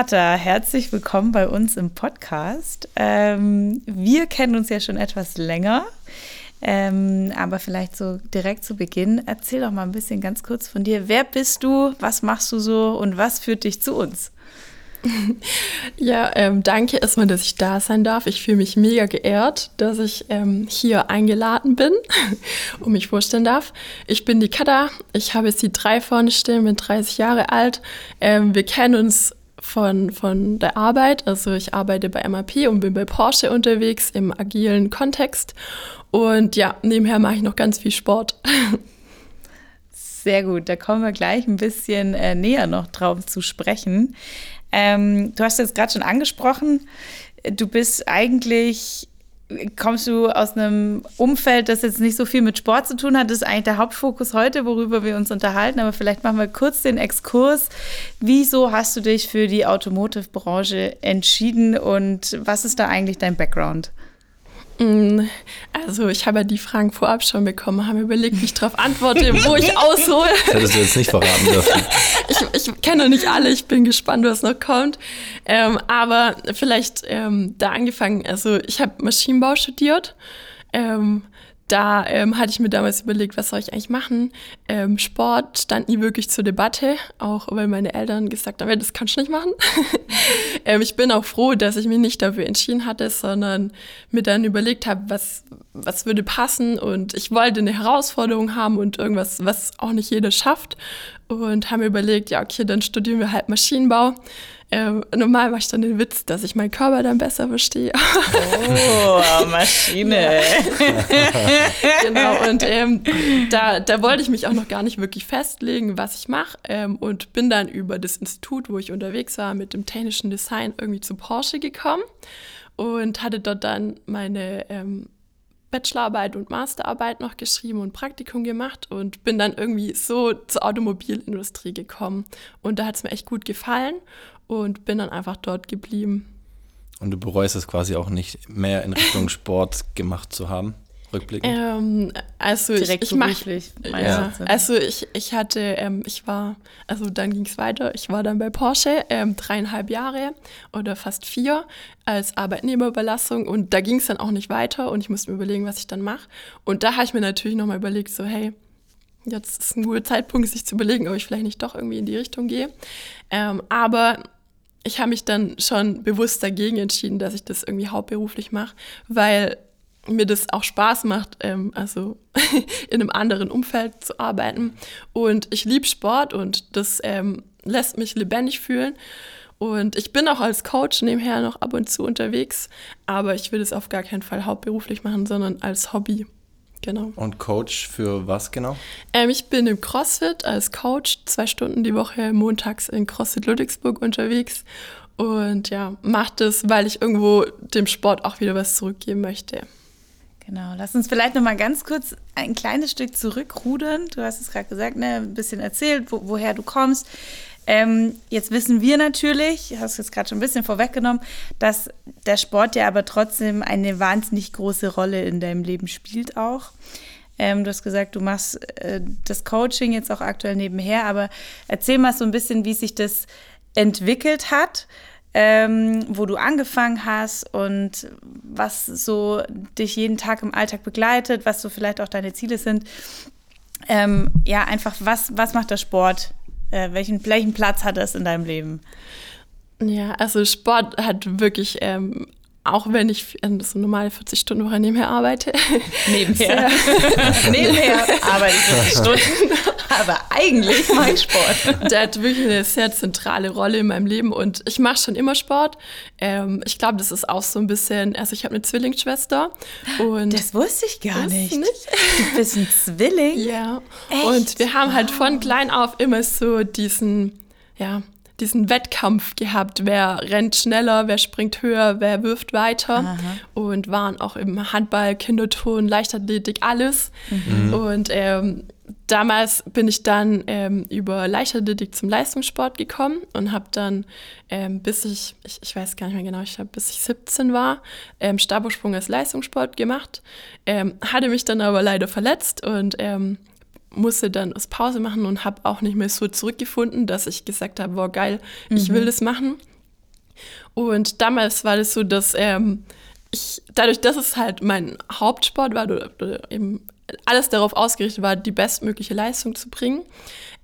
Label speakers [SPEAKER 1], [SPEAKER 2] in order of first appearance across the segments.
[SPEAKER 1] Katha, herzlich willkommen bei uns im Podcast. Ähm, wir kennen uns ja schon etwas länger, ähm, aber vielleicht so direkt zu Beginn, erzähl doch mal ein bisschen ganz kurz von dir. Wer bist du, was machst du so und was führt dich zu uns?
[SPEAKER 2] Ja, ähm, danke erstmal, dass ich da sein darf. Ich fühle mich mega geehrt, dass ich ähm, hier eingeladen bin und mich vorstellen darf. Ich bin die Kada. Ich habe jetzt die drei vorne stehen, bin 30 Jahre alt. Ähm, wir kennen uns von, von der Arbeit. Also ich arbeite bei MAP und bin bei Porsche unterwegs im agilen Kontext. Und ja, nebenher mache ich noch ganz viel Sport.
[SPEAKER 1] Sehr gut, da kommen wir gleich ein bisschen äh, näher noch drauf zu sprechen. Ähm, du hast jetzt gerade schon angesprochen, du bist eigentlich, kommst du aus einem Umfeld, das jetzt nicht so viel mit Sport zu tun hat. Das ist eigentlich der Hauptfokus heute, worüber wir uns unterhalten. Aber vielleicht machen wir kurz den Exkurs. Wieso hast du dich für die Automotive-Branche entschieden und was ist da eigentlich dein Background?
[SPEAKER 2] Mm, also ich habe ja die Fragen vorab schon bekommen, habe überlegt, wie ich darauf antworte, wo ich aushole.
[SPEAKER 3] Das hättest du jetzt nicht verraten dürfen.
[SPEAKER 2] Ich, ich kenne noch nicht alle, ich bin gespannt, was noch kommt. Ähm, aber vielleicht ähm, da angefangen, also ich habe Maschinenbau studiert. Ähm, da ähm, hatte ich mir damals überlegt, was soll ich eigentlich machen. Ähm, Sport stand nie wirklich zur Debatte, auch weil meine Eltern gesagt haben, das kannst du nicht machen. ähm, ich bin auch froh, dass ich mich nicht dafür entschieden hatte, sondern mir dann überlegt habe, was, was würde passen. Und ich wollte eine Herausforderung haben und irgendwas, was auch nicht jeder schafft. Und habe mir überlegt, ja, okay, dann studieren wir halt Maschinenbau. Ähm, normal mache ich dann den Witz, dass ich meinen Körper dann besser verstehe.
[SPEAKER 1] Oh, Maschine.
[SPEAKER 2] genau, und ähm, da, da wollte ich mich auch noch gar nicht wirklich festlegen, was ich mache. Ähm, und bin dann über das Institut, wo ich unterwegs war, mit dem technischen Design irgendwie zu Porsche gekommen und hatte dort dann meine ähm, Bachelorarbeit und Masterarbeit noch geschrieben und Praktikum gemacht und bin dann irgendwie so zur Automobilindustrie gekommen. Und da hat es mir echt gut gefallen und bin dann einfach dort geblieben.
[SPEAKER 3] Und du bereust es quasi auch nicht mehr in Richtung Sport gemacht zu haben? Rückblickend?
[SPEAKER 2] Ähm, also Direkt ich, ich mach, ja, also ich, ich hatte, ähm, ich war, also dann ging es weiter, ich war dann bei Porsche ähm, dreieinhalb Jahre oder fast vier als Arbeitnehmerüberlassung und da ging es dann auch nicht weiter und ich musste mir überlegen, was ich dann mache. Und da habe ich mir natürlich nochmal überlegt, so hey, jetzt ist ein guter Zeitpunkt, sich zu überlegen, ob ich vielleicht nicht doch irgendwie in die Richtung gehe. Ähm, aber ich habe mich dann schon bewusst dagegen entschieden, dass ich das irgendwie hauptberuflich mache, weil mir das auch Spaß macht, ähm, also in einem anderen Umfeld zu arbeiten. Und ich liebe Sport und das ähm, lässt mich lebendig fühlen. Und ich bin auch als Coach nebenher noch ab und zu unterwegs, aber ich will es auf gar keinen Fall hauptberuflich machen, sondern als Hobby. Genau.
[SPEAKER 3] Und Coach für was genau?
[SPEAKER 2] Ähm, ich bin im CrossFit als Coach zwei Stunden die Woche montags in CrossFit Ludwigsburg unterwegs und ja, mache das, weil ich irgendwo dem Sport auch wieder was zurückgeben möchte.
[SPEAKER 1] Genau, lass uns vielleicht noch mal ganz kurz ein kleines Stück zurückrudern. Du hast es gerade gesagt, ne, ein bisschen erzählt, wo, woher du kommst. Ähm, jetzt wissen wir natürlich, hast du jetzt gerade schon ein bisschen vorweggenommen, dass der Sport ja aber trotzdem eine wahnsinnig große Rolle in deinem Leben spielt auch. Ähm, du hast gesagt, du machst äh, das Coaching jetzt auch aktuell nebenher, aber erzähl mal so ein bisschen, wie sich das entwickelt hat ähm, wo du angefangen hast und was so dich jeden Tag im Alltag begleitet, was so vielleicht auch deine Ziele sind. Ähm, ja, einfach, was, was macht der Sport? Äh, welchen, welchen Platz hat das in deinem Leben?
[SPEAKER 2] Ja, also Sport hat wirklich ähm, auch wenn ich so normale 40 Stunden Woche nebenher arbeite.
[SPEAKER 1] Nebenher. nebenher arbeite ich 40 Stunden, aber eigentlich mein Sport.
[SPEAKER 2] Der hat wirklich eine sehr zentrale Rolle in meinem Leben und ich mache schon immer Sport. Ähm, ich glaube, das ist auch so ein bisschen, also ich habe eine Zwillingsschwester und
[SPEAKER 1] das wusste ich gar nicht. nicht. Du bist ein Zwilling?
[SPEAKER 2] Ja. Echt? Und wir haben halt von klein auf immer so diesen, ja, diesen Wettkampf gehabt, wer rennt schneller, wer springt höher, wer wirft weiter Aha. und waren auch im Handball, Kinderton, Leichtathletik, alles. Mhm. Und ähm, damals bin ich dann ähm, über Leichtathletik zum Leistungssport gekommen und habe dann, ähm, bis ich, ich, ich, weiß gar nicht mehr genau, ich habe bis ich 17 war, ähm, Stabhochsprung als Leistungssport gemacht, ähm, hatte mich dann aber leider verletzt und ähm, musste dann aus Pause machen und habe auch nicht mehr so zurückgefunden, dass ich gesagt habe, wow, geil, ich will mhm. das machen. Und damals war das so, dass ähm, ich, dadurch, dass es halt mein Hauptsport war, oder, oder eben alles darauf ausgerichtet war, die bestmögliche Leistung zu bringen,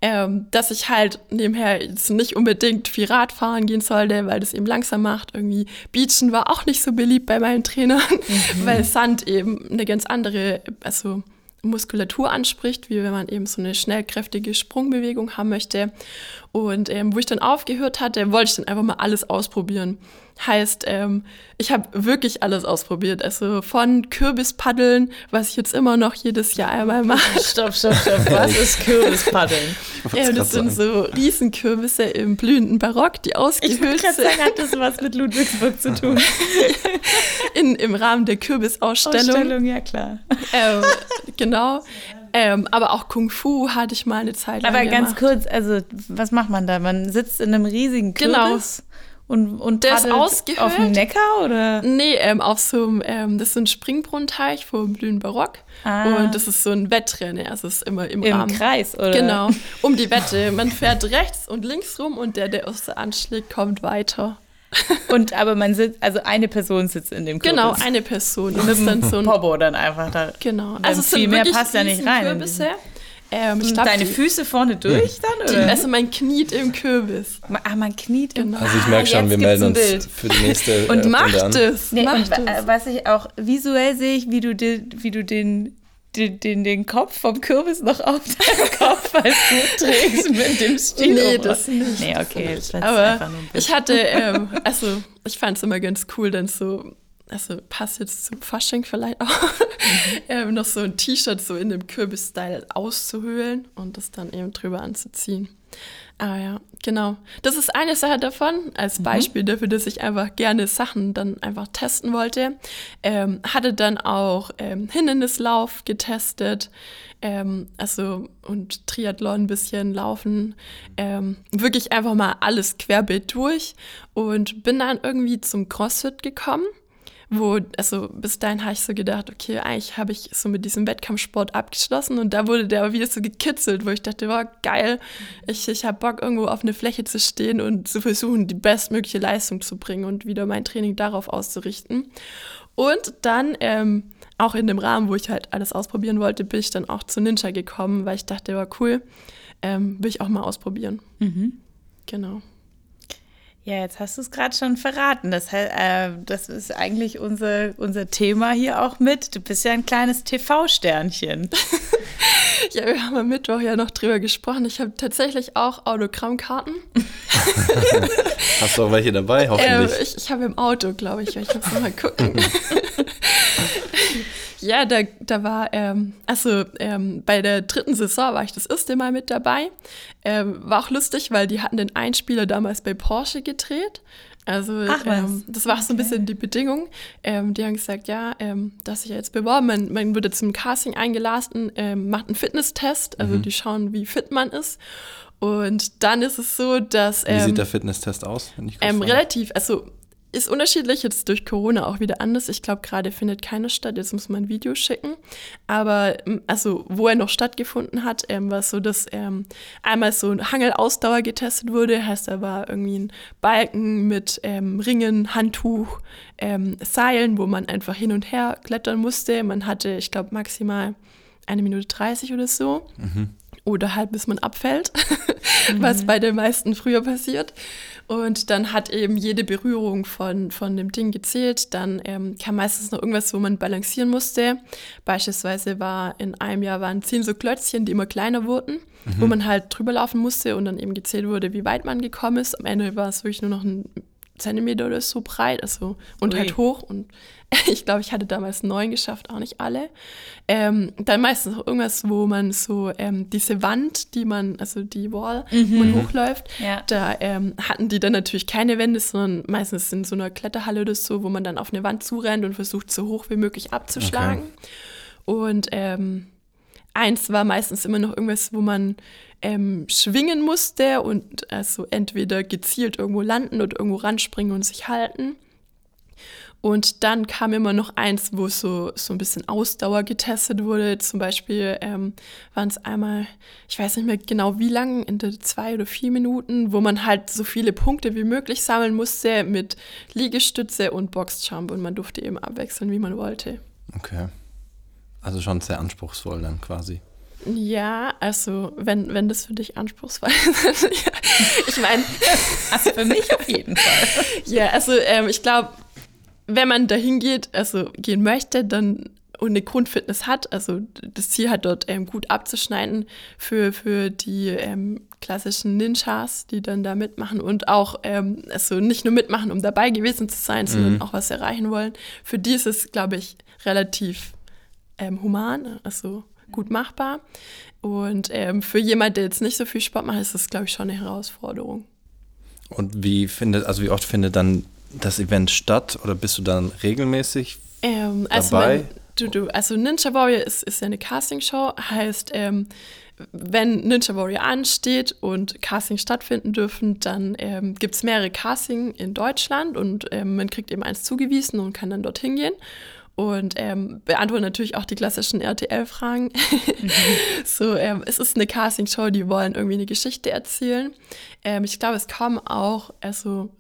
[SPEAKER 2] ähm, dass ich halt nebenher jetzt nicht unbedingt viel Radfahren gehen sollte, weil das eben langsam macht. Irgendwie Beachen war auch nicht so beliebt bei meinen Trainern, mhm. weil Sand eben eine ganz andere, also Muskulatur anspricht, wie wenn man eben so eine schnellkräftige Sprungbewegung haben möchte. Und ähm, wo ich dann aufgehört hatte, wollte ich dann einfach mal alles ausprobieren. Heißt, ähm, ich habe wirklich alles ausprobiert. Also von Kürbispaddeln, was ich jetzt immer noch jedes Jahr einmal mache.
[SPEAKER 1] Stopp, stopp, stopp. Was ist Kürbispaddeln?
[SPEAKER 2] Ja, das sind so Riesenkürbisse im blühenden Barock, die ausgehöhlt
[SPEAKER 1] sind. Ich sagen, hat das was mit Ludwigsburg zu tun?
[SPEAKER 2] In, Im Rahmen der Kürbisausstellung.
[SPEAKER 1] Ausstellung, ja klar.
[SPEAKER 2] Ähm, genau. Ähm, aber auch Kung Fu hatte ich mal eine Zeit lang
[SPEAKER 1] Aber ganz kurz, also was macht man da? Man sitzt in einem riesigen. Kürbis. Genau. Und, und
[SPEAKER 2] der ist ausgehöhlt.
[SPEAKER 1] Auf dem Neckar oder?
[SPEAKER 2] Nee, ähm, auf so einem, ähm, das ist so ein Springbrunnenteich vor dem Blühen Barock. Ah. Und das ist so ein Wettrennen, also es ist immer im,
[SPEAKER 1] Im
[SPEAKER 2] Rahmen.
[SPEAKER 1] Kreis, oder?
[SPEAKER 2] Genau, um die Wette. Man fährt rechts und links rum und der, der aus der anschlägt, kommt weiter.
[SPEAKER 1] Und aber man sitzt, also eine Person sitzt in dem
[SPEAKER 2] Kürbis. Genau, eine Person.
[SPEAKER 1] Und ist dann so ein Popo dann einfach da.
[SPEAKER 2] Genau.
[SPEAKER 1] Also viel mehr passt ja nicht rein.
[SPEAKER 2] Kürbisse.
[SPEAKER 1] Ähm, glaub, Deine die, Füße vorne durch dann?
[SPEAKER 2] Oder? Die, also man kniet im Kürbis.
[SPEAKER 1] Ah, man kniet im
[SPEAKER 3] Kürbis. Also ich merke schon, wir melden uns für die nächste
[SPEAKER 2] Und äh, macht es.
[SPEAKER 1] Nee,
[SPEAKER 2] macht
[SPEAKER 1] und es. was ich auch visuell sehe ich, wie du, den, wie du den, den, den, den Kopf vom Kürbis noch auf deinem Kopf als du trägst mit dem Stil.
[SPEAKER 2] Nee, das nicht.
[SPEAKER 1] Nee, okay. Das
[SPEAKER 2] Aber ich hatte, ähm, also ich fand es immer ganz cool, dann so also passt jetzt zum Fasching vielleicht auch, mhm. ähm, noch so ein T-Shirt so in dem Kürbis-Style auszuhöhlen und das dann eben drüber anzuziehen. Aber ja, genau. Das ist eine Sache davon, als mhm. Beispiel mhm. dafür, dass ich einfach gerne Sachen dann einfach testen wollte. Ähm, hatte dann auch ähm, Hindernislauf getestet, ähm, also und Triathlon ein bisschen laufen. Ähm, wirklich einfach mal alles querbeet durch und bin dann irgendwie zum CrossFit gekommen wo, also bis dahin habe ich so gedacht, okay, eigentlich habe ich so mit diesem Wettkampfsport abgeschlossen und da wurde der aber wieder so gekitzelt, wo ich dachte, wow, geil, ich, ich habe Bock, irgendwo auf eine Fläche zu stehen und zu versuchen, die bestmögliche Leistung zu bringen und wieder mein Training darauf auszurichten. Und dann, ähm, auch in dem Rahmen, wo ich halt alles ausprobieren wollte, bin ich dann auch zu Ninja gekommen, weil ich dachte, war cool, ähm, will ich auch mal ausprobieren. Mhm. Genau.
[SPEAKER 1] Ja, jetzt hast du es gerade schon verraten. Das, äh, das ist eigentlich unser, unser Thema hier auch mit. Du bist ja ein kleines TV-Sternchen.
[SPEAKER 2] ja, wir haben am Mittwoch ja noch drüber gesprochen. Ich habe tatsächlich auch Autogrammkarten.
[SPEAKER 3] hast du auch welche dabei, hoffentlich?
[SPEAKER 2] Äh, ich ich habe im Auto, glaube ich. Ich muss mal gucken. Ja, da, da war, ähm, also ähm, bei der dritten Saison war ich das erste Mal mit dabei. Ähm, war auch lustig, weil die hatten den Einspieler damals bei Porsche gedreht. Also
[SPEAKER 1] Ach,
[SPEAKER 2] ähm, das war okay. so ein bisschen die Bedingung. Ähm, die haben gesagt, ja, ähm, dass ich jetzt beworben, man, man wurde zum Casting eingeladen, ähm, macht einen Fitnesstest, also mhm. die schauen, wie fit man ist. Und dann ist es so, dass.
[SPEAKER 3] Wie sieht ähm, der Fitnesstest aus?
[SPEAKER 2] Ähm, relativ, also ist unterschiedlich, jetzt durch Corona auch wieder anders. Ich glaube, gerade findet keine statt. Jetzt muss man ein Video schicken. Aber also, wo er noch stattgefunden hat, ähm, war so, dass ähm, einmal so ein Hangelausdauer getestet wurde. Heißt, da war irgendwie ein Balken mit ähm, Ringen, Handtuch, ähm, Seilen, wo man einfach hin und her klettern musste. Man hatte, ich glaube, maximal eine Minute 30 oder so. Mhm oder halt bis man abfällt, mhm. was bei den meisten früher passiert. Und dann hat eben jede Berührung von, von dem Ding gezählt. Dann ähm, kam meistens noch irgendwas, wo man balancieren musste. Beispielsweise war in einem Jahr waren zehn so Klötzchen, die immer kleiner wurden, mhm. wo man halt drüber laufen musste und dann eben gezählt wurde, wie weit man gekommen ist. Am Ende war es wirklich nur noch ein Zentimeter oder so breit, also und Ui. halt hoch. Und ich glaube, ich hatte damals neun geschafft, auch nicht alle. Ähm, dann meistens auch irgendwas, wo man so ähm, diese Wand, die man, also die Wall, mhm. wo man hochläuft, ja. da ähm, hatten die dann natürlich keine Wände, sondern meistens in so einer Kletterhalle oder so, wo man dann auf eine Wand zurennt und versucht, so hoch wie möglich abzuschlagen. Okay. Und ähm, eins war meistens immer noch irgendwas, wo man ähm, schwingen musste und also entweder gezielt irgendwo landen oder irgendwo ranspringen und sich halten. Und dann kam immer noch eins, wo so, so ein bisschen Ausdauer getestet wurde. Zum Beispiel ähm, waren es einmal, ich weiß nicht mehr genau wie lang, in der zwei oder vier Minuten, wo man halt so viele Punkte wie möglich sammeln musste mit Liegestütze und Boxjump. Und man durfte eben abwechseln, wie man wollte.
[SPEAKER 3] Okay. Also schon sehr anspruchsvoll dann quasi.
[SPEAKER 2] Ja, also wenn, wenn das für dich anspruchsvoll ist. ja. Ich meine.
[SPEAKER 1] Also für mich auf jeden Fall.
[SPEAKER 2] ja, also ähm, ich glaube, wenn man dahin geht, also gehen möchte, dann und eine Grundfitness hat, also das Ziel hat dort ähm, gut abzuschneiden für, für die ähm, klassischen Ninjas, die dann da mitmachen und auch, ähm, also nicht nur mitmachen, um dabei gewesen zu sein, sondern mhm. auch was erreichen wollen. Für die ist es, glaube ich, relativ ähm, human, also gut machbar. Und ähm, für jemanden, der jetzt nicht so viel Sport macht, ist das, glaube ich, schon eine Herausforderung.
[SPEAKER 3] Und wie findet, also wie oft findet dann das Event statt oder bist du dann regelmäßig ähm,
[SPEAKER 2] also dabei? Wenn, du, du, also Ninja Warrior ist, ist ja eine Castingshow, heißt, ähm, wenn Ninja Warrior ansteht und Casting stattfinden dürfen, dann ähm, gibt es mehrere Casting in Deutschland und ähm, man kriegt eben eins zugewiesen und kann dann dorthin gehen und ähm, beantworten natürlich auch die klassischen RTL-Fragen. Mhm. so, ähm, es ist eine Castingshow, die wollen irgendwie eine Geschichte erzählen. Ähm, ich glaube, es kommen auch, also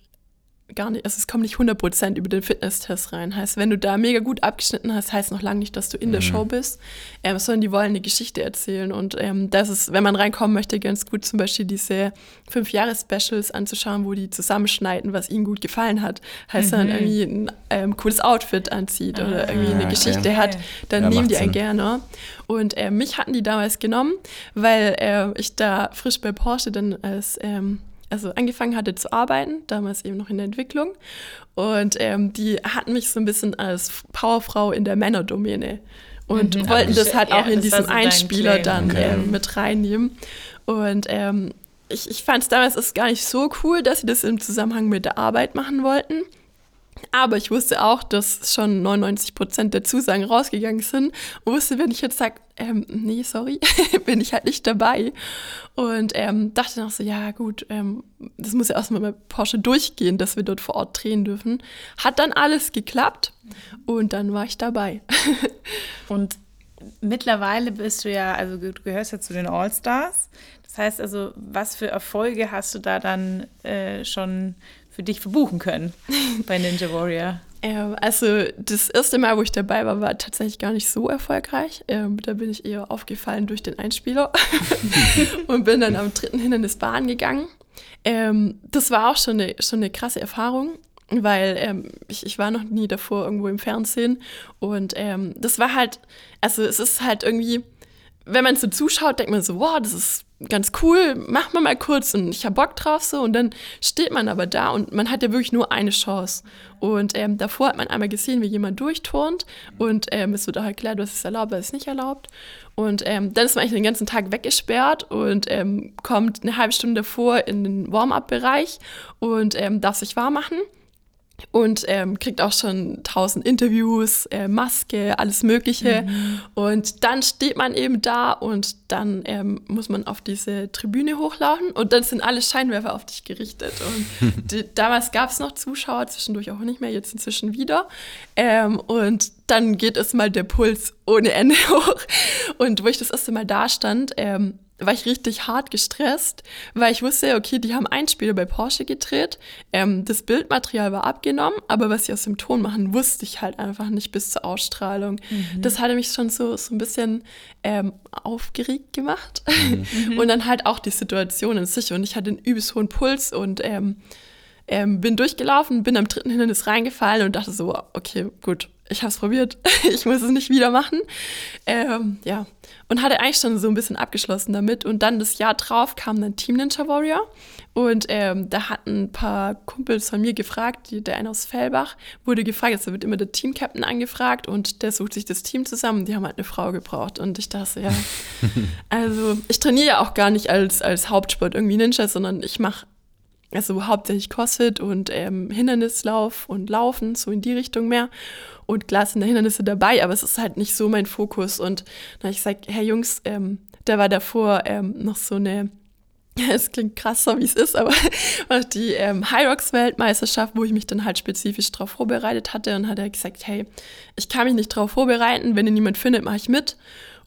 [SPEAKER 2] gar nicht, also es kommt nicht 100% über den Fitnesstest rein. Heißt, wenn du da mega gut abgeschnitten hast, heißt noch lange nicht, dass du in mhm. der Show bist, ähm, sondern die wollen eine Geschichte erzählen. Und ähm, das ist, wenn man reinkommen möchte, ganz gut zum Beispiel diese Fünf-Jahres-Specials anzuschauen, wo die zusammenschneiden, was ihnen gut gefallen hat. Heißt, mhm. dann irgendwie ein ähm, cooles Outfit anzieht ah, oder irgendwie eine okay. Geschichte hat, dann ja, nehmen die einen gerne. Und äh, mich hatten die damals genommen, weil äh, ich da frisch bei Porsche dann als ähm, also angefangen hatte zu arbeiten, damals eben noch in der Entwicklung. Und ähm, die hatten mich so ein bisschen als Powerfrau in der Männerdomäne und mhm, wollten das halt auch ja, in diesem so Einspieler dann okay. ähm, mit reinnehmen. Und ähm, ich, ich fand es damals ist gar nicht so cool, dass sie das im Zusammenhang mit der Arbeit machen wollten. Aber ich wusste auch, dass schon 99 Prozent der Zusagen rausgegangen sind und wusste, wenn ich jetzt sage, ähm, nee, sorry, bin ich halt nicht dabei. Und ähm, dachte noch so, ja gut, ähm, das muss ja erstmal bei Porsche durchgehen, dass wir dort vor Ort drehen dürfen. Hat dann alles geklappt und dann war ich dabei.
[SPEAKER 1] und mittlerweile bist du ja, also du gehörst ja zu den All-Stars. Das heißt also, was für Erfolge hast du da dann äh, schon für dich verbuchen können bei Ninja Warrior?
[SPEAKER 2] Ähm, also das erste Mal, wo ich dabei war, war tatsächlich gar nicht so erfolgreich. Ähm, da bin ich eher aufgefallen durch den Einspieler und bin dann am dritten Hindernis Bahn gegangen. Ähm, das war auch schon eine, schon eine krasse Erfahrung, weil ähm, ich, ich war noch nie davor irgendwo im Fernsehen und ähm, das war halt, also es ist halt irgendwie, wenn man so zuschaut, denkt man so, wow, das ist ganz cool, mach mal mal kurz und ich hab Bock drauf so. Und dann steht man aber da und man hat ja wirklich nur eine Chance. Und ähm, davor hat man einmal gesehen, wie jemand durchturnt und ähm, es wird auch erklärt, was ist erlaubt, was ist nicht erlaubt. Und ähm, dann ist man eigentlich den ganzen Tag weggesperrt und ähm, kommt eine halbe Stunde davor in den Warm-up-Bereich und ähm, darf sich warm machen und ähm, kriegt auch schon tausend Interviews, äh, Maske, alles Mögliche. Mhm. Und dann steht man eben da und dann ähm, muss man auf diese Tribüne hochlaufen und dann sind alle Scheinwerfer auf dich gerichtet. Und die, damals gab es noch Zuschauer, zwischendurch auch nicht mehr, jetzt inzwischen wieder. Ähm, und dann geht es mal der Puls ohne Ende hoch. Und wo ich das erste Mal da stand, ähm, war ich richtig hart gestresst, weil ich wusste, okay, die haben ein Spiel bei Porsche gedreht, ähm, das Bildmaterial war abgenommen, aber was sie aus dem Ton machen, wusste ich halt einfach nicht bis zur Ausstrahlung. Mhm. Das hatte mich schon so, so ein bisschen ähm, aufgeregt gemacht. Mhm. und dann halt auch die Situation in sich und ich hatte einen übelst hohen Puls und ähm, ähm, bin durchgelaufen, bin am dritten Hindernis reingefallen und dachte so, okay, gut, ich habe es probiert, ich muss es nicht wieder machen. Ähm, ja, und hatte eigentlich schon so ein bisschen abgeschlossen damit. Und dann das Jahr drauf kam dann Team Ninja Warrior. Und ähm, da hatten ein paar Kumpels von mir gefragt, die, der eine aus Fellbach wurde gefragt, also wird immer der Team-Captain angefragt und der sucht sich das Team zusammen. Die haben halt eine Frau gebraucht. Und ich dachte, ja, also ich trainiere ja auch gar nicht als, als Hauptsport irgendwie Ninja, sondern ich mache also hauptsächlich CrossFit und ähm, Hindernislauf und Laufen, so in die Richtung mehr. Und klar sind da Hindernisse dabei, aber es ist halt nicht so mein Fokus. Und dann habe ich gesagt, Herr Jungs, ähm, da war davor ähm, noch so eine es klingt krasser, wie es ist, aber die ähm, High Rocks Weltmeisterschaft, wo ich mich dann halt spezifisch darauf vorbereitet hatte und hat er gesagt, hey, ich kann mich nicht darauf vorbereiten, wenn ihr niemand findet, mache ich mit.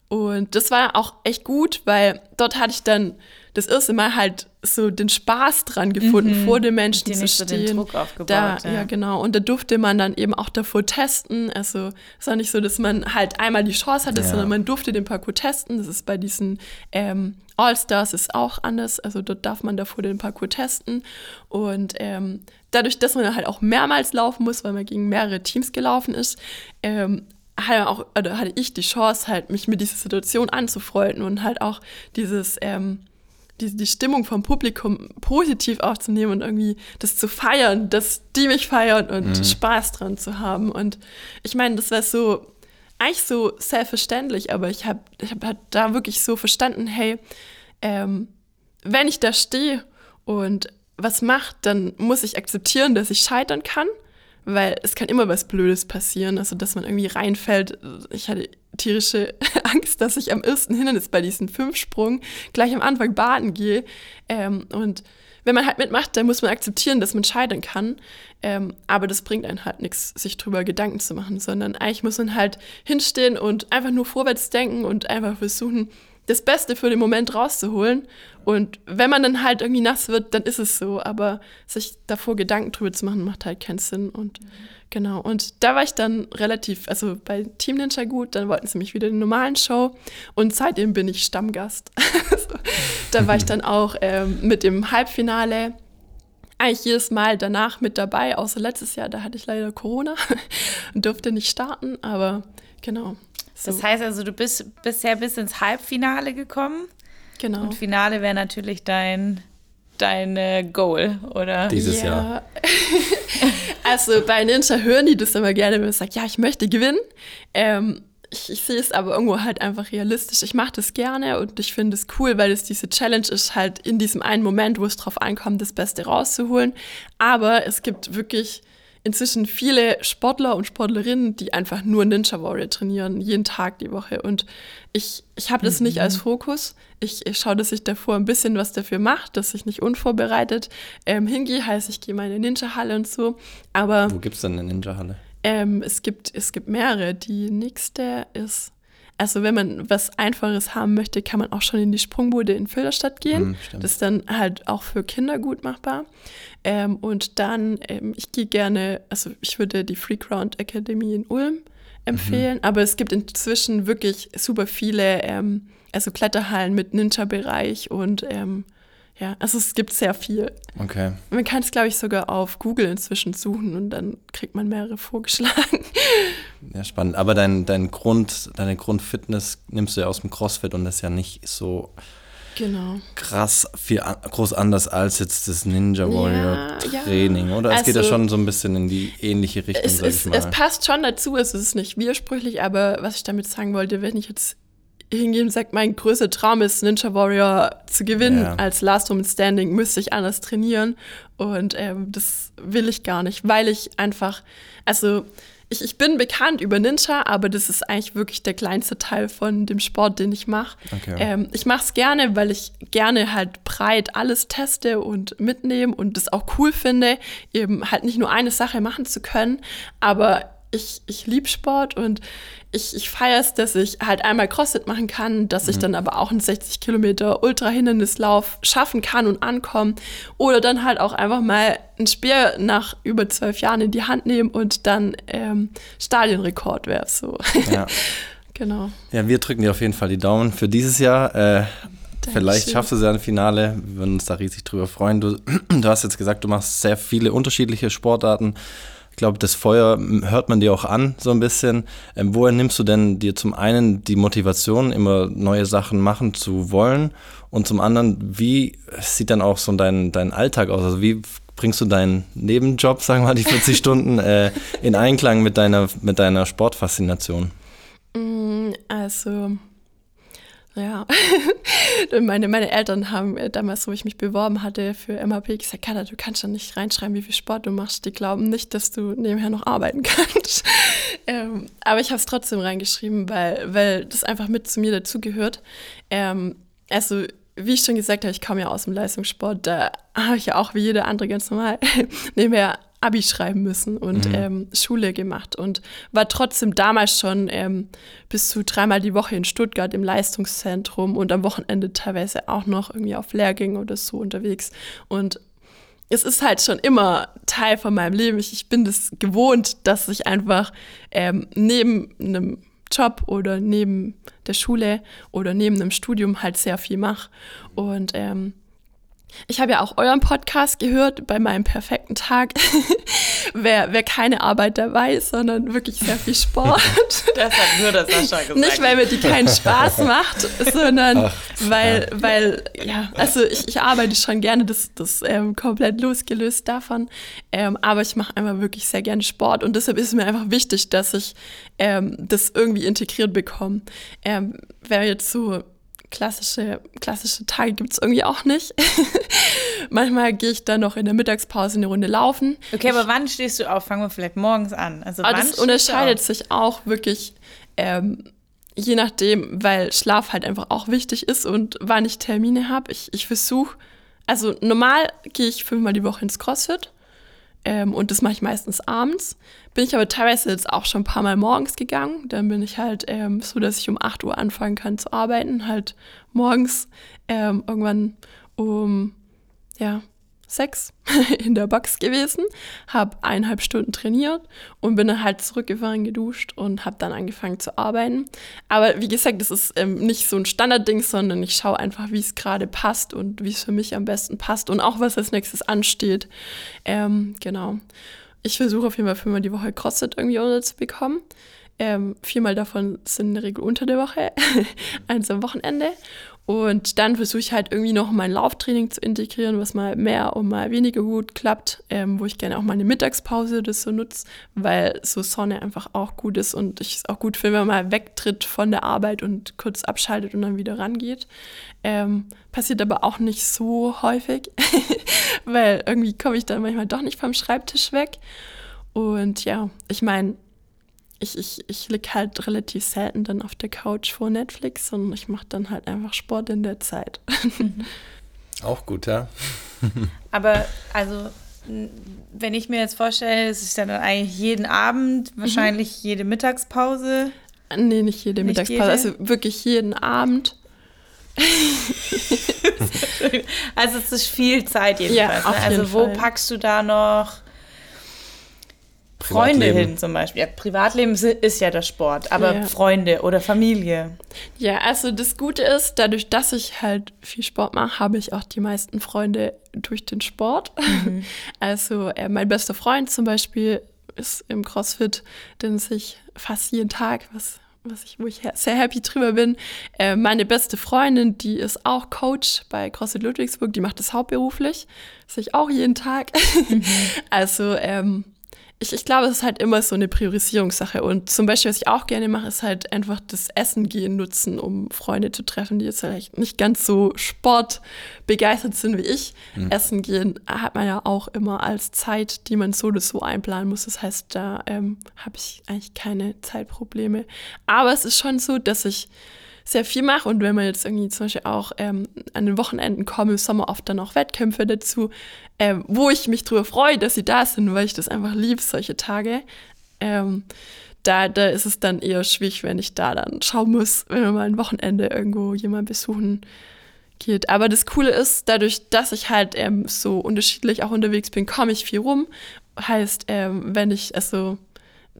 [SPEAKER 2] Und das war auch echt gut, weil dort hatte ich dann das erste Mal halt so den Spaß dran gefunden, mhm. vor den Menschen Die zu stehen. So den Druck aufgebaut, da, ja. ja. genau. Und da durfte man dann eben auch davor testen. Also es war nicht so, dass man halt einmal die Chance hatte, ja. sondern man durfte den Parcours testen. Das ist bei diesen ähm, All-Stars ist auch anders. Also dort darf man davor den Parcours testen. Und ähm, dadurch, dass man halt auch mehrmals laufen muss, weil man gegen mehrere Teams gelaufen ist, ähm, hatte, auch, oder hatte ich die Chance, halt mich mit dieser Situation anzufreunden und halt auch dieses ähm, die, die Stimmung vom Publikum positiv aufzunehmen und irgendwie das zu feiern, dass die mich feiern und mhm. Spaß dran zu haben. Und ich meine, das wäre so, eigentlich so selbstverständlich, aber ich habe ich hab halt da wirklich so verstanden, hey, ähm, wenn ich da stehe und was mache, dann muss ich akzeptieren, dass ich scheitern kann weil es kann immer was Blödes passieren, also dass man irgendwie reinfällt. Ich hatte tierische Angst, dass ich am ersten Hindernis bei diesem Fünfsprung gleich am Anfang baden gehe. Ähm, und wenn man halt mitmacht, dann muss man akzeptieren, dass man scheitern kann. Ähm, aber das bringt einen halt nichts, sich drüber Gedanken zu machen, sondern eigentlich muss man halt hinstehen und einfach nur vorwärts denken und einfach versuchen, das Beste für den Moment rauszuholen. Und wenn man dann halt irgendwie nass wird, dann ist es so. Aber sich davor Gedanken drüber zu machen, macht halt keinen Sinn. Und mhm. Genau. Und da war ich dann relativ, also bei Team Ninja gut, dann wollten sie mich wieder in der normalen Show. Und seitdem bin ich Stammgast. also, da war ich dann auch ähm, mit dem Halbfinale eigentlich jedes Mal danach mit dabei, außer letztes Jahr, da hatte ich leider Corona und durfte nicht starten, aber genau.
[SPEAKER 1] So. Das heißt also, du bist bisher bis ins Halbfinale gekommen. Genau. Und Finale wäre natürlich dein, dein äh, Goal, oder?
[SPEAKER 3] Dieses ja. Jahr.
[SPEAKER 2] also bei Ninja hören die das immer gerne, wenn man sagt, ja, ich möchte gewinnen. Ähm, ich, ich sehe es aber irgendwo halt einfach realistisch. Ich mache das gerne und ich finde es cool, weil es diese Challenge ist, halt in diesem einen Moment, wo es drauf ankommt, das Beste rauszuholen. Aber es gibt wirklich inzwischen viele Sportler und Sportlerinnen, die einfach nur Ninja Warrior trainieren, jeden Tag die Woche. Und ich, ich habe das mhm. nicht als Fokus. Ich, ich schaue, dass ich davor ein bisschen was dafür mache, dass ich nicht unvorbereitet ähm, hingehe. Heißt, ich gehe mal in eine Ninja-Halle und so. Aber
[SPEAKER 3] Wo gibt es denn eine Ninja-Halle?
[SPEAKER 2] Ähm, es, gibt, es gibt mehrere. Die nächste ist also wenn man was Einfaches haben möchte, kann man auch schon in die Sprungbude in Filderstadt gehen. Mm, das ist dann halt auch für Kinder gut machbar. Ähm, und dann, ähm, ich gehe gerne, also ich würde die Free Ground Academy in Ulm empfehlen, mhm. aber es gibt inzwischen wirklich super viele, ähm, also Kletterhallen mit Ninja-Bereich und ähm, ja, also es gibt sehr viel.
[SPEAKER 3] Okay.
[SPEAKER 2] Man kann es, glaube ich, sogar auf Google inzwischen suchen und dann kriegt man mehrere vorgeschlagen.
[SPEAKER 3] Ja, spannend. Aber dein, dein Grund, deine Grundfitness nimmst du ja aus dem CrossFit und das ist ja nicht so
[SPEAKER 2] genau.
[SPEAKER 3] krass viel an, groß anders als jetzt das Ninja Warrior ja, Training, ja. oder? Es also, geht ja also schon so ein bisschen in die ähnliche Richtung,
[SPEAKER 2] es, mal. Es passt schon dazu, es ist nicht widersprüchlich, aber was ich damit sagen wollte, wenn ich jetzt hingehen und sage, mein größter Traum ist, Ninja Warrior zu gewinnen. Ja. Als Last Woman Standing müsste ich anders trainieren. Und ähm, das will ich gar nicht, weil ich einfach, also ich, ich bin bekannt über Ninja, aber das ist eigentlich wirklich der kleinste Teil von dem Sport, den ich mache. Okay. Ähm, ich mache es gerne, weil ich gerne halt breit alles teste und mitnehme und das auch cool finde, eben halt nicht nur eine Sache machen zu können, aber ich, ich liebe Sport und ich, ich feiere es, dass ich halt einmal CrossFit machen kann, dass mhm. ich dann aber auch einen 60 Kilometer Ultra-Hindernislauf schaffen kann und ankommen. Oder dann halt auch einfach mal ein Speer nach über zwölf Jahren in die Hand nehmen und dann ähm, Stadionrekord wäre so. Ja. genau.
[SPEAKER 3] Ja, wir drücken dir auf jeden Fall die Daumen für dieses Jahr. Äh, vielleicht schaffst du es ja im Finale. Wir würden uns da riesig drüber freuen. Du, du hast jetzt gesagt, du machst sehr viele unterschiedliche Sportarten glaube, das Feuer hört man dir auch an, so ein bisschen. Ähm, woher nimmst du denn dir zum einen die Motivation, immer neue Sachen machen zu wollen? Und zum anderen, wie sieht dann auch so dein, dein Alltag aus? Also wie bringst du deinen Nebenjob, sagen wir mal, die 40 Stunden, äh, in Einklang mit deiner, mit deiner Sportfaszination?
[SPEAKER 2] Mm, also ja, meine, meine Eltern haben äh, damals, wo ich mich beworben hatte für MAP, gesagt, Kada, du kannst doch nicht reinschreiben, wie viel Sport du machst. Die glauben nicht, dass du nebenher noch arbeiten kannst. ähm, aber ich habe es trotzdem reingeschrieben, weil, weil das einfach mit zu mir dazugehört. Ähm, also wie ich schon gesagt habe, ich komme ja aus dem Leistungssport. Da habe ich ja auch wie jeder andere ganz normal nebenher Abi schreiben müssen und mhm. ähm, Schule gemacht und war trotzdem damals schon ähm, bis zu dreimal die Woche in Stuttgart im Leistungszentrum und am Wochenende teilweise auch noch irgendwie auf Lehrgängen oder so unterwegs. Und es ist halt schon immer Teil von meinem Leben. Ich, ich bin das gewohnt, dass ich einfach ähm, neben einem Job oder neben der Schule oder neben einem Studium halt sehr viel mache. Und ähm, ich habe ja auch euren Podcast gehört bei meinem perfekten Tag. wer, wer keine Arbeit dabei ist, sondern wirklich sehr viel Sport.
[SPEAKER 1] das hat nur das Sascha gesagt.
[SPEAKER 2] Nicht, weil mir die keinen Spaß macht, sondern Ach, weil, ja. weil, ja, also ich, ich arbeite schon gerne, das, das ähm, komplett losgelöst davon. Ähm, aber ich mache einfach wirklich sehr gerne Sport und deshalb ist es mir einfach wichtig, dass ich ähm, das irgendwie integriert bekomme. Ähm, wer jetzt so klassische, klassische Tage gibt es irgendwie auch nicht. Manchmal gehe ich dann noch in der Mittagspause eine Runde laufen.
[SPEAKER 1] Okay, aber wann stehst du auf? Fangen wir vielleicht morgens an.
[SPEAKER 2] Also aber das unterscheidet sich auch wirklich ähm, je nachdem, weil Schlaf halt einfach auch wichtig ist und wann ich Termine habe. Ich, ich versuche, also normal gehe ich fünfmal die Woche ins CrossFit. Ähm, und das mache ich meistens abends. Bin ich aber teilweise jetzt auch schon ein paar Mal morgens gegangen. Dann bin ich halt ähm, so, dass ich um 8 Uhr anfangen kann zu arbeiten. Halt morgens ähm, irgendwann um ja, sechs in der Box gewesen, habe eineinhalb Stunden trainiert und bin dann halt zurückgefahren, geduscht und habe dann angefangen zu arbeiten. Aber wie gesagt, das ist ähm, nicht so ein Standardding, sondern ich schaue einfach, wie es gerade passt und wie es für mich am besten passt und auch was als nächstes ansteht. Ähm, genau. Ich versuche auf jeden Fall fünfmal die Woche CrossFit irgendwie unterzubekommen. Ähm, viermal davon sind in der Regel unter der Woche, eins am Wochenende. Und dann versuche ich halt irgendwie noch mein Lauftraining zu integrieren, was mal mehr und mal weniger gut klappt, ähm, wo ich gerne auch meine Mittagspause das so nutze, weil so Sonne einfach auch gut ist und ich es auch gut finde, wenn man mal wegtritt von der Arbeit und kurz abschaltet und dann wieder rangeht. Ähm, passiert aber auch nicht so häufig, weil irgendwie komme ich dann manchmal doch nicht vom Schreibtisch weg. Und ja, ich meine, ich, ich, ich liege halt relativ selten dann auf der Couch vor Netflix und ich mache dann halt einfach Sport in der Zeit.
[SPEAKER 3] Auch gut, ja.
[SPEAKER 1] Aber also, wenn ich mir jetzt vorstelle, es ist dann eigentlich jeden Abend, mhm. wahrscheinlich mhm. jede Mittagspause.
[SPEAKER 2] Nee, nicht jede nicht Mittagspause, jede? also wirklich jeden Abend.
[SPEAKER 1] also es ist viel Zeit jedenfalls. Ja, ne? Also wo Fall. packst du da noch Freunde hin zum Beispiel. Ja, Privatleben ist ja der Sport, aber ja. Freunde oder Familie.
[SPEAKER 2] Ja, also das Gute ist, dadurch, dass ich halt viel Sport mache, habe ich auch die meisten Freunde durch den Sport. Mhm. Also äh, mein bester Freund zum Beispiel ist im CrossFit, den sich fast jeden Tag, was was ich, wo ich sehr happy drüber bin. Äh, meine beste Freundin, die ist auch Coach bei CrossFit Ludwigsburg, die macht das hauptberuflich. Sehe ich auch jeden Tag. Mhm. Also ähm, ich, ich glaube, es ist halt immer so eine Priorisierungssache. Und zum Beispiel, was ich auch gerne mache, ist halt einfach das Essen gehen nutzen, um Freunde zu treffen, die jetzt vielleicht nicht ganz so sportbegeistert sind wie ich. Mhm. Essen gehen hat man ja auch immer als Zeit, die man so oder so einplanen muss. Das heißt, da ähm, habe ich eigentlich keine Zeitprobleme. Aber es ist schon so, dass ich sehr viel mache und wenn man jetzt irgendwie zum Beispiel auch ähm, an den Wochenenden komme, im Sommer oft dann auch Wettkämpfe dazu, ähm, wo ich mich darüber freue, dass sie da sind, weil ich das einfach liebe, solche Tage. Ähm, da, da ist es dann eher schwierig, wenn ich da dann schauen muss, wenn wir mal ein Wochenende irgendwo jemanden besuchen geht. Aber das Coole ist, dadurch, dass ich halt ähm, so unterschiedlich auch unterwegs bin, komme ich viel rum. Heißt, ähm, wenn ich, also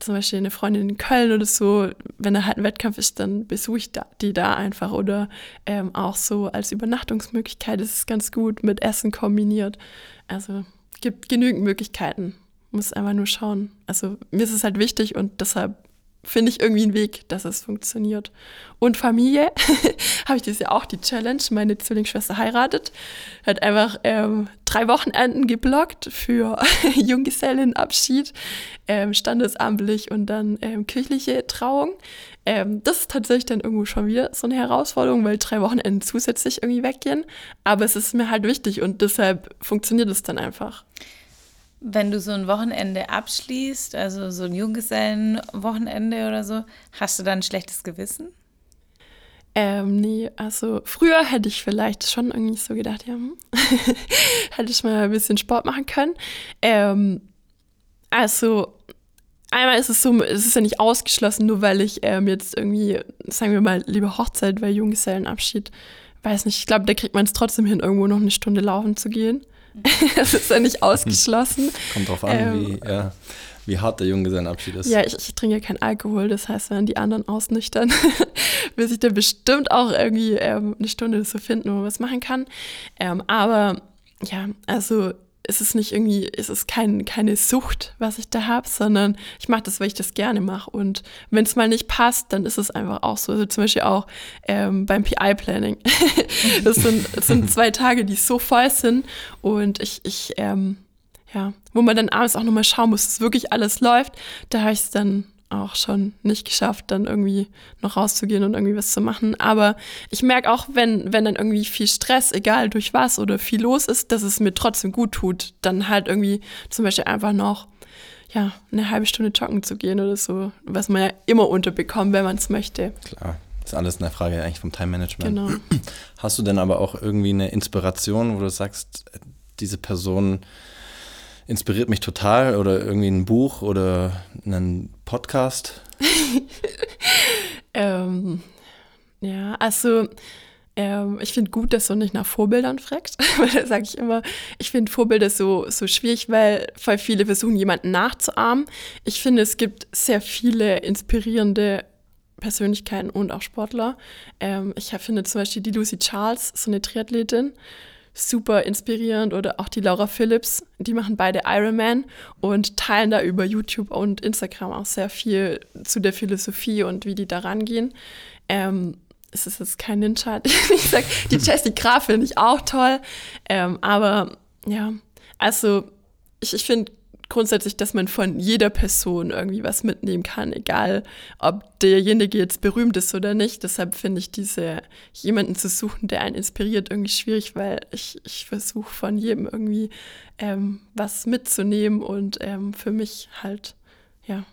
[SPEAKER 2] zum Beispiel eine Freundin in Köln oder so, wenn da halt ein Wettkampf ist, dann besuche ich da, die da einfach. Oder ähm, auch so als Übernachtungsmöglichkeit ist es ganz gut mit Essen kombiniert. Also gibt genügend Möglichkeiten. Muss einfach nur schauen. Also mir ist es halt wichtig und deshalb finde ich irgendwie einen Weg, dass es funktioniert. Und Familie, habe ich dieses Jahr auch die Challenge. Meine Zwillingsschwester heiratet, hat einfach ähm, drei Wochenenden geblockt für Junggesellenabschied, ähm, standesamtlich und dann ähm, kirchliche Trauung. Ähm, das ist tatsächlich dann irgendwo schon wieder so eine Herausforderung, weil drei Wochenenden zusätzlich irgendwie weggehen. Aber es ist mir halt wichtig und deshalb funktioniert es dann einfach.
[SPEAKER 1] Wenn du so ein Wochenende abschließt, also so ein Junggesellenwochenende oder so, hast du dann ein schlechtes Gewissen?
[SPEAKER 2] Ähm, nee, also früher hätte ich vielleicht schon irgendwie so gedacht, ja, hm, hätte ich mal ein bisschen Sport machen können. Ähm, also einmal ist es so, es ist ja nicht ausgeschlossen, nur weil ich ähm, jetzt irgendwie, sagen wir mal, liebe Hochzeit, weil Junggesellenabschied, weiß nicht, ich glaube, da kriegt man es trotzdem hin, irgendwo noch eine Stunde laufen zu gehen. das ist ja nicht ausgeschlossen.
[SPEAKER 3] Kommt drauf an, ähm, wie, ja, wie hart der Junggesellenabschied ist.
[SPEAKER 2] Ja, ich, ich trinke ja keinen Alkohol, das heißt, wenn die anderen ausnüchtern, will sich da bestimmt auch irgendwie ähm, eine Stunde so finden, wo man was machen kann. Ähm, aber ja, also ist es nicht irgendwie, ist es kein, keine Sucht, was ich da habe, sondern ich mache das, weil ich das gerne mache. Und wenn es mal nicht passt, dann ist es einfach auch so. Also zum Beispiel auch ähm, beim PI-Planning. das, sind, das sind zwei Tage, die so voll sind und ich, ich ähm, ja, wo man dann abends auch nochmal schauen muss, dass wirklich alles läuft. Da habe ich es dann auch schon nicht geschafft, dann irgendwie noch rauszugehen und irgendwie was zu machen. Aber ich merke auch, wenn, wenn dann irgendwie viel Stress, egal durch was oder viel los ist, dass es mir trotzdem gut tut, dann halt irgendwie zum Beispiel einfach noch ja, eine halbe Stunde joggen zu gehen oder so, was man ja immer unterbekommt, wenn man es möchte.
[SPEAKER 3] Klar. Das ist alles eine Frage eigentlich vom Time Management. Genau. Hast du denn aber auch irgendwie eine Inspiration, wo du sagst, diese Person inspiriert mich total oder irgendwie ein Buch oder einen Podcast?
[SPEAKER 2] ähm, ja, also ähm, ich finde gut, dass du nicht nach Vorbildern fragst, weil da sage ich immer, ich finde Vorbilder so, so schwierig, weil voll viele versuchen, jemanden nachzuahmen. Ich finde, es gibt sehr viele inspirierende Persönlichkeiten und auch Sportler. Ähm, ich finde zum Beispiel die Lucy Charles, so eine Triathletin, super inspirierend. Oder auch die Laura Phillips, die machen beide Ironman und teilen da über YouTube und Instagram auch sehr viel zu der Philosophie und wie die da rangehen. Ähm, es ist jetzt kein Ninja, ich sag, die Jessie Graf finde ich auch toll, ähm, aber ja, also ich, ich finde grundsätzlich, dass man von jeder Person irgendwie was mitnehmen kann, egal ob derjenige jetzt berühmt ist oder nicht. Deshalb finde ich diese, jemanden zu suchen, der einen inspiriert, irgendwie schwierig, weil ich, ich versuche von jedem irgendwie ähm, was mitzunehmen und ähm, für mich halt, ja,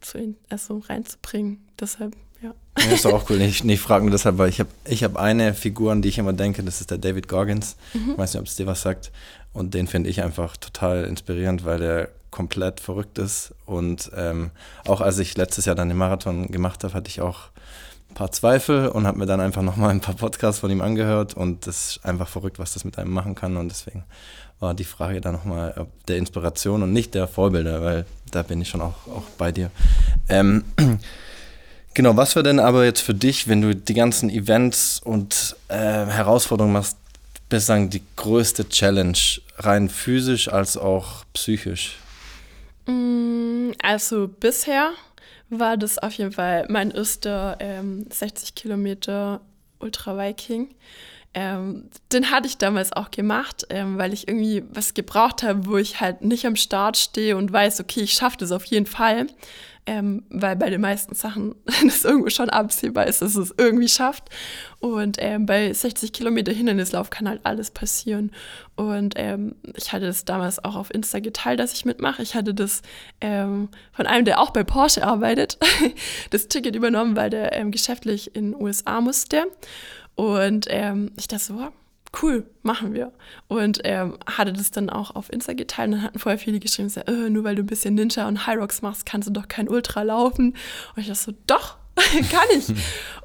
[SPEAKER 2] zu, also reinzubringen. Deshalb ja.
[SPEAKER 3] ja. ist auch cool. Ich, ich frage nur deshalb, weil ich habe ich hab eine Figur, an die ich immer denke, das ist der David Goggins. Mhm. Ich weiß nicht, ob es dir was sagt. Und den finde ich einfach total inspirierend, weil der komplett verrückt ist. Und ähm, auch als ich letztes Jahr dann den Marathon gemacht habe, hatte ich auch ein paar Zweifel und habe mir dann einfach nochmal ein paar Podcasts von ihm angehört. Und das ist einfach verrückt, was das mit einem machen kann. Und deswegen war die Frage dann nochmal der Inspiration und nicht der Vorbilder, weil da bin ich schon auch, auch bei dir. Ähm, genau, was wäre denn aber jetzt für dich, wenn du die ganzen Events und äh, Herausforderungen machst, bislang die größte Challenge, rein physisch als auch psychisch?
[SPEAKER 2] Mm, also bisher war das auf jeden Fall mein erster ähm, 60 Kilometer Ultra Viking. Ähm, den hatte ich damals auch gemacht, ähm, weil ich irgendwie was gebraucht habe, wo ich halt nicht am Start stehe und weiß, okay, ich schaffe das auf jeden Fall ähm, weil bei den meisten Sachen das irgendwo schon absehbar ist, dass es irgendwie schafft. Und ähm, bei 60 Kilometer Hindernislauf kann halt alles passieren. Und ähm, ich hatte das damals auch auf Insta geteilt, dass ich mitmache. Ich hatte das ähm, von einem, der auch bei Porsche arbeitet, das Ticket übernommen, weil der ähm, geschäftlich in den USA musste. Und ähm, ich dachte so, cool, machen wir. Und ähm, hatte das dann auch auf Insta geteilt und dann hatten vorher viele geschrieben, so, äh, nur weil du ein bisschen Ninja und High Rocks machst, kannst du doch kein Ultra laufen. Und ich dachte so, doch, kann ich.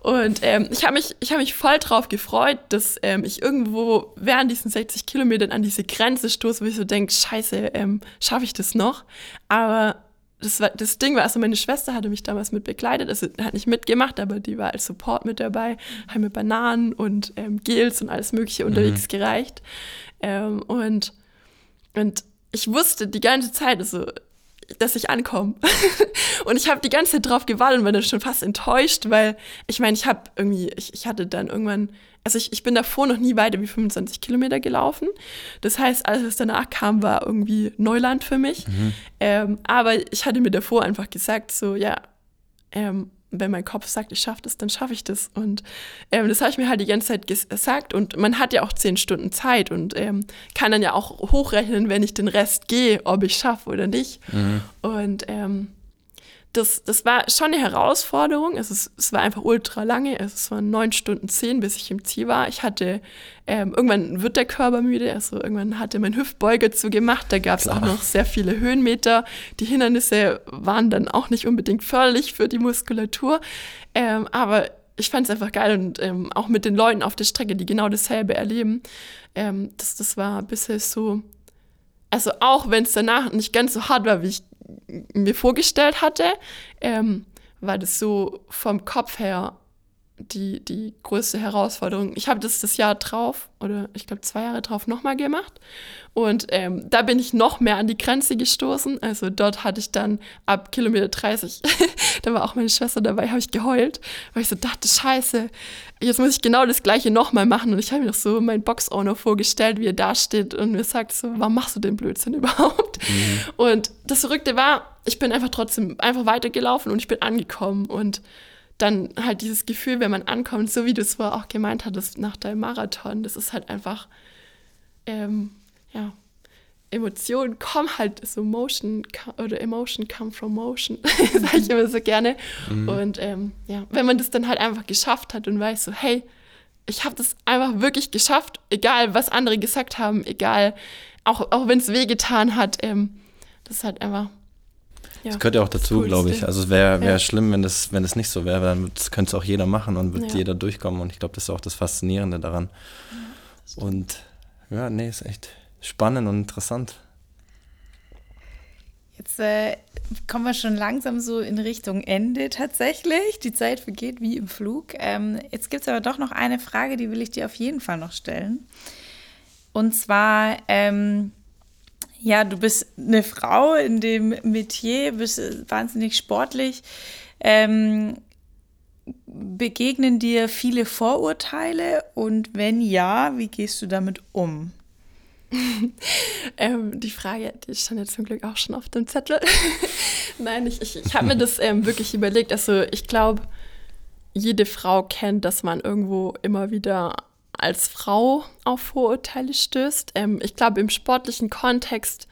[SPEAKER 2] und ähm, ich habe mich, hab mich voll drauf gefreut, dass ähm, ich irgendwo während diesen 60 Kilometern an diese Grenze stoße, wo ich so denke, scheiße, ähm, schaffe ich das noch? Aber das, war, das Ding war, also meine Schwester hatte mich damals mit begleitet, also hat nicht mitgemacht, aber die war als Support mit dabei, haben mir Bananen und ähm, Gels und alles Mögliche unterwegs mhm. gereicht. Ähm, und, und ich wusste die ganze Zeit, also, dass ich ankomme. und ich habe die ganze Zeit drauf gewartet und war dann schon fast enttäuscht, weil ich meine, ich habe irgendwie, ich, ich hatte dann irgendwann also ich, ich bin davor noch nie weiter wie 25 Kilometer gelaufen. Das heißt, alles, was danach kam, war irgendwie Neuland für mich. Mhm. Ähm, aber ich hatte mir davor einfach gesagt, so, ja, ähm, wenn mein Kopf sagt, ich schaffe das, dann schaffe ich das. Und ähm, das habe ich mir halt die ganze Zeit gesagt. Und man hat ja auch zehn Stunden Zeit und ähm, kann dann ja auch hochrechnen, wenn ich den Rest gehe, ob ich schaffe oder nicht. Mhm. Und ähm, das, das war schon eine Herausforderung. Es, ist, es war einfach ultra lange. Es waren neun Stunden zehn, bis ich im Ziel war. Ich hatte, ähm, irgendwann wird der Körper müde. Also irgendwann hatte mein Hüftbeuger zugemacht. Da gab es auch noch sehr viele Höhenmeter. Die Hindernisse waren dann auch nicht unbedingt förderlich für die Muskulatur. Ähm, aber ich fand es einfach geil und ähm, auch mit den Leuten auf der Strecke, die genau dasselbe erleben. Ähm, das, das war bisher so, also auch wenn es danach nicht ganz so hart war, wie ich mir vorgestellt hatte, ähm, war das so vom Kopf her die, die größte Herausforderung. Ich habe das das Jahr drauf oder ich glaube zwei Jahre drauf nochmal gemacht. Und ähm, da bin ich noch mehr an die Grenze gestoßen. Also dort hatte ich dann ab Kilometer 30, da war auch meine Schwester dabei, habe ich geheult, weil ich so dachte, scheiße, jetzt muss ich genau das gleiche nochmal machen. Und ich habe mir noch so meinen Box-Owner vorgestellt, wie er da steht und mir sagt so, warum machst du den Blödsinn überhaupt? Mhm. Und das Verrückte war, ich bin einfach trotzdem einfach weitergelaufen und ich bin angekommen und dann halt dieses Gefühl, wenn man ankommt, so wie du es vorher auch gemeint hattest nach deinem Marathon, das ist halt einfach, ähm, ja, Emotionen kommen halt so Motion oder Emotion come from motion, sage ich immer so gerne. Mhm. Und ähm, ja, wenn man das dann halt einfach geschafft hat und weiß so, hey, ich habe das einfach wirklich geschafft, egal was andere gesagt haben, egal, auch, auch wenn es wehgetan hat, ähm, das ist halt einfach
[SPEAKER 3] das gehört ja auch dazu, glaube ich. Also es wäre wär ja. schlimm, wenn das, wenn das nicht so wäre, dann könnte es auch jeder machen und wird ja. jeder durchkommen. Und ich glaube, das ist auch das Faszinierende daran. Ja, und ja, nee, ist echt spannend und interessant.
[SPEAKER 1] Jetzt äh, kommen wir schon langsam so in Richtung Ende tatsächlich. Die Zeit vergeht wie im Flug. Ähm, jetzt gibt es aber doch noch eine Frage, die will ich dir auf jeden Fall noch stellen. Und zwar, ähm, ja, du bist eine Frau in dem Metier, bist wahnsinnig sportlich. Ähm, begegnen dir viele Vorurteile und wenn ja, wie gehst du damit um?
[SPEAKER 2] ähm, die Frage, die stand jetzt zum Glück auch schon auf dem Zettel. Nein, ich, ich, ich habe mir das ähm, wirklich überlegt. Also ich glaube, jede Frau kennt, dass man irgendwo immer wieder als Frau auf Vorurteile stößt. Ähm, ich glaube, im sportlichen Kontext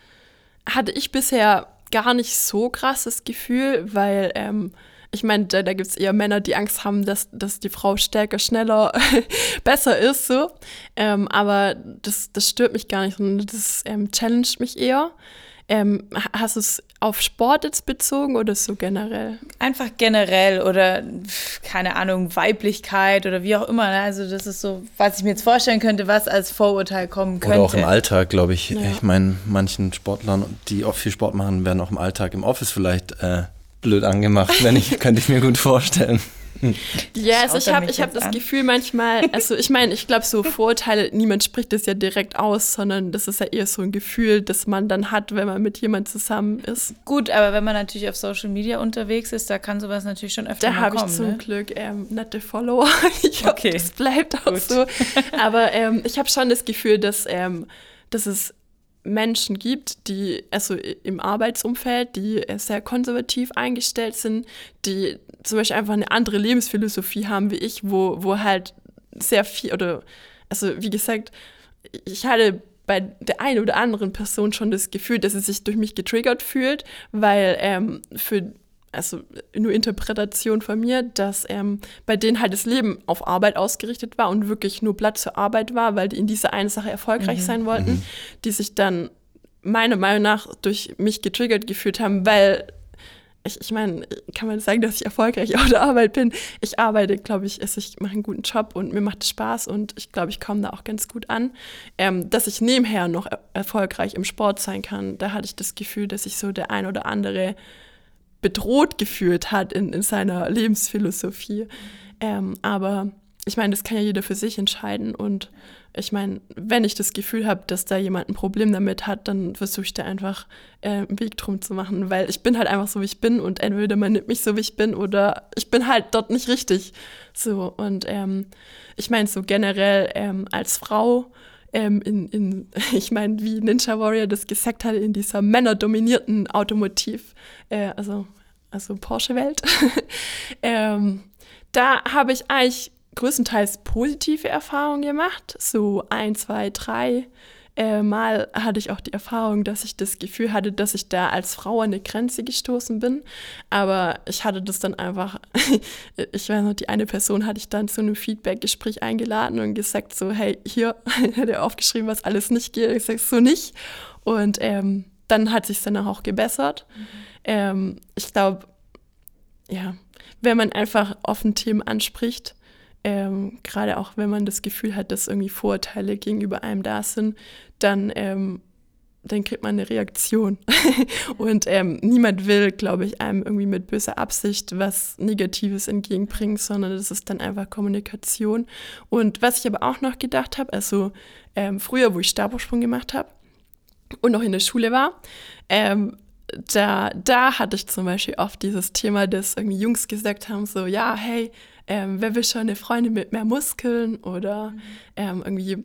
[SPEAKER 2] hatte ich bisher gar nicht so krasses Gefühl, weil ähm, ich meine, da, da gibt es eher Männer, die Angst haben, dass, dass die Frau stärker, schneller, besser ist, so. Ähm, aber das, das stört mich gar nicht, sondern das ähm, challenged mich eher. Ähm, hast du es auf Sport jetzt bezogen oder so generell?
[SPEAKER 1] Einfach generell oder keine Ahnung, Weiblichkeit oder wie auch immer. Ne? Also das ist so, was ich mir jetzt vorstellen könnte, was als Vorurteil kommen könnte.
[SPEAKER 3] Oder auch im Alltag, glaube ich. Ja. Ich meine, manchen Sportlern, die auch viel Sport machen, werden auch im Alltag im Office vielleicht äh, blöd angemacht, wenn ich, könnte ich mir gut vorstellen.
[SPEAKER 2] Ja, also ich habe ich hab das an. Gefühl manchmal, also ich meine, ich glaube, so Vorurteile, niemand spricht das ja direkt aus, sondern das ist ja eher so ein Gefühl, das man dann hat, wenn man mit jemand zusammen ist.
[SPEAKER 1] Gut, aber wenn man natürlich auf Social Media unterwegs ist, da kann sowas natürlich schon öfter
[SPEAKER 2] da
[SPEAKER 1] mal kommen.
[SPEAKER 2] Da habe ich zum
[SPEAKER 1] ne?
[SPEAKER 2] Glück ähm, nette Follower. ich hoffe, okay. das bleibt auch Gut. so. Aber ähm, ich habe schon das Gefühl, dass, ähm, dass es Menschen gibt, die, also im Arbeitsumfeld, die sehr konservativ eingestellt sind, die zum Beispiel einfach eine andere Lebensphilosophie haben wie ich, wo, wo halt sehr viel, oder, also wie gesagt, ich hatte bei der einen oder anderen Person schon das Gefühl, dass sie sich durch mich getriggert fühlt, weil ähm, für also nur Interpretation von mir, dass ähm, bei denen halt das Leben auf Arbeit ausgerichtet war und wirklich nur Platz zur Arbeit war, weil die in dieser einen Sache erfolgreich mhm. sein wollten, mhm. die sich dann meiner Meinung nach durch mich getriggert gefühlt haben, weil ich, ich meine, kann man sagen, dass ich erfolgreich auf der Arbeit bin? Ich arbeite, glaube ich, also ich mache einen guten Job und mir macht es Spaß und ich glaube, ich komme da auch ganz gut an. Ähm, dass ich nebenher noch er erfolgreich im Sport sein kann, da hatte ich das Gefühl, dass ich so der ein oder andere bedroht gefühlt hat in, in seiner Lebensphilosophie. Ähm, aber ich meine, das kann ja jeder für sich entscheiden. Und ich meine, wenn ich das Gefühl habe, dass da jemand ein Problem damit hat, dann versuche ich da einfach äh, einen Weg drum zu machen, weil ich bin halt einfach so, wie ich bin und entweder man nimmt mich so, wie ich bin oder ich bin halt dort nicht richtig. So, und ähm, ich meine, so generell ähm, als Frau, ähm, in, in, ich meine, wie Ninja Warrior das gesagt hat, in dieser männerdominierten Automotiv, äh, also, also Porsche-Welt, ähm, da habe ich eigentlich größtenteils positive Erfahrungen gemacht, so ein, zwei, drei äh, mal hatte ich auch die Erfahrung, dass ich das Gefühl hatte, dass ich da als Frau an eine Grenze gestoßen bin. Aber ich hatte das dann einfach, ich weiß noch, die eine Person hatte ich dann zu einem Feedback-Gespräch eingeladen und gesagt so, hey, hier, hat er aufgeschrieben, was alles nicht geht. Ich sage so nicht. Und ähm, dann hat sich dann auch gebessert. Mhm. Ähm, ich glaube, ja, wenn man einfach offen Themen anspricht, ähm, gerade auch wenn man das Gefühl hat, dass irgendwie Vorurteile gegenüber einem da sind, dann, ähm, dann kriegt man eine Reaktion. und ähm, niemand will, glaube ich, einem irgendwie mit böser Absicht was Negatives entgegenbringen, sondern das ist dann einfach Kommunikation. Und was ich aber auch noch gedacht habe, also ähm, früher, wo ich Stabhochsprung gemacht habe und noch in der Schule war, ähm, da, da hatte ich zum Beispiel oft dieses Thema, dass irgendwie Jungs gesagt haben, so, ja, hey, ähm, wer will schon eine Freundin mit mehr Muskeln oder mhm. ähm, irgendwie,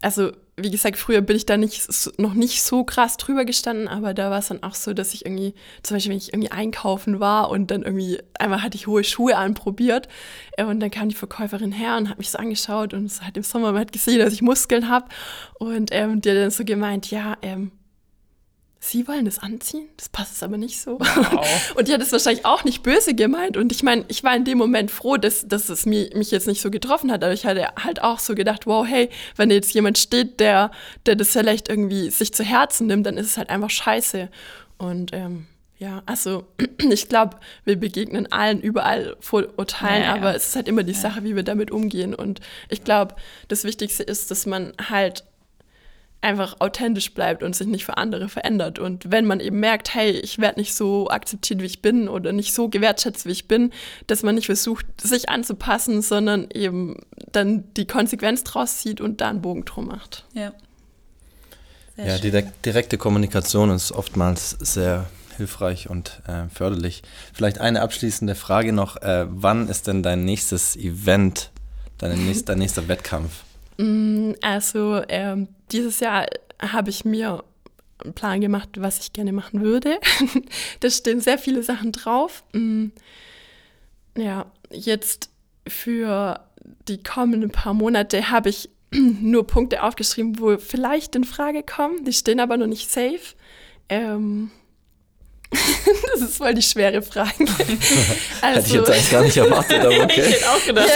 [SPEAKER 2] also wie gesagt, früher bin ich da nicht noch nicht so krass drüber gestanden, aber da war es dann auch so, dass ich irgendwie, zum Beispiel, wenn ich irgendwie einkaufen war und dann irgendwie einmal hatte ich hohe Schuhe anprobiert äh, und dann kam die Verkäuferin her und hat mich so angeschaut und hat im Sommer mal gesehen, dass ich Muskeln habe und ähm, die hat dann so gemeint, ja, ähm, Sie wollen das anziehen? Das passt aber nicht so. Wow. Und die hat es wahrscheinlich auch nicht böse gemeint. Und ich meine, ich war in dem Moment froh, dass, dass es mich, mich jetzt nicht so getroffen hat. Aber ich hatte halt auch so gedacht, wow, hey, wenn jetzt jemand steht, der, der das vielleicht irgendwie sich zu Herzen nimmt, dann ist es halt einfach scheiße. Und ähm, ja, also ich glaube, wir begegnen allen überall Vorurteilen, ja, aber es ist halt immer die ja. Sache, wie wir damit umgehen. Und ich glaube, das Wichtigste ist, dass man halt einfach authentisch bleibt und sich nicht für andere verändert. Und wenn man eben merkt, hey, ich werde nicht so akzeptiert, wie ich bin oder nicht so gewertschätzt, wie ich bin, dass man nicht versucht, sich anzupassen, sondern eben dann die Konsequenz draus zieht und da einen Bogen drum macht.
[SPEAKER 1] Ja.
[SPEAKER 3] Sehr ja, die direkte Kommunikation ist oftmals sehr hilfreich und äh, förderlich. Vielleicht eine abschließende Frage noch. Äh, wann ist denn dein nächstes Event, dein, nächst, dein nächster Wettkampf?
[SPEAKER 2] Mm, also ähm, dieses Jahr habe ich mir einen Plan gemacht, was ich gerne machen würde. da stehen sehr viele Sachen drauf. Mm, ja, jetzt für die kommenden paar Monate habe ich nur Punkte aufgeschrieben, wo vielleicht in Frage kommen. Die stehen aber noch nicht safe. Ähm, das ist voll die schwere Frage.
[SPEAKER 3] Also, Hätte ich jetzt eigentlich gar nicht erwartet, aber okay. ich
[SPEAKER 2] hätte auch gedacht,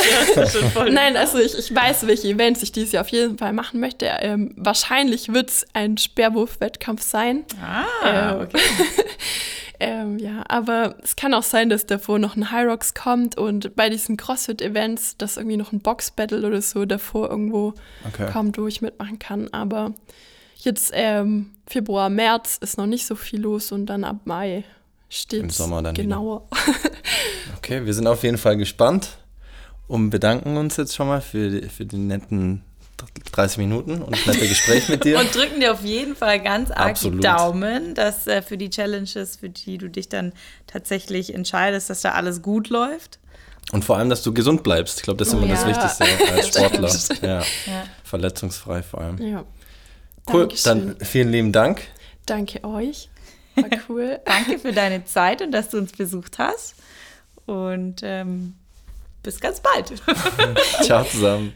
[SPEAKER 2] ja, Nein, also ich, ich weiß, welche Events ich dieses Jahr auf jeden Fall machen möchte. Ähm, wahrscheinlich wird es ein Sperrwurf-Wettkampf sein.
[SPEAKER 1] Ah, ähm, okay.
[SPEAKER 2] ähm, ja, aber es kann auch sein, dass davor noch ein High Rocks kommt und bei diesen CrossFit-Events, dass irgendwie noch ein Box-Battle oder so davor irgendwo okay. kommt, wo ich mitmachen kann. Aber Jetzt ähm, Februar, März ist noch nicht so viel los und dann ab Mai steht es genauer.
[SPEAKER 3] okay, wir sind auf jeden Fall gespannt und bedanken uns jetzt schon mal für die, für die netten 30 Minuten und das nette Gespräch mit dir.
[SPEAKER 1] und drücken dir auf jeden Fall ganz arg Absolut. die Daumen, dass äh, für die Challenges, für die du dich dann tatsächlich entscheidest, dass da alles gut läuft.
[SPEAKER 3] Und vor allem, dass du gesund bleibst. Ich glaube, das ist immer ja. das Wichtigste als Sportler. ja. ja. Verletzungsfrei vor allem.
[SPEAKER 2] Ja.
[SPEAKER 3] Cool, Dankeschön. dann vielen lieben Dank.
[SPEAKER 2] Danke euch. War cool.
[SPEAKER 1] Danke für deine Zeit und dass du uns besucht hast. Und ähm, bis ganz bald.
[SPEAKER 3] Ciao zusammen.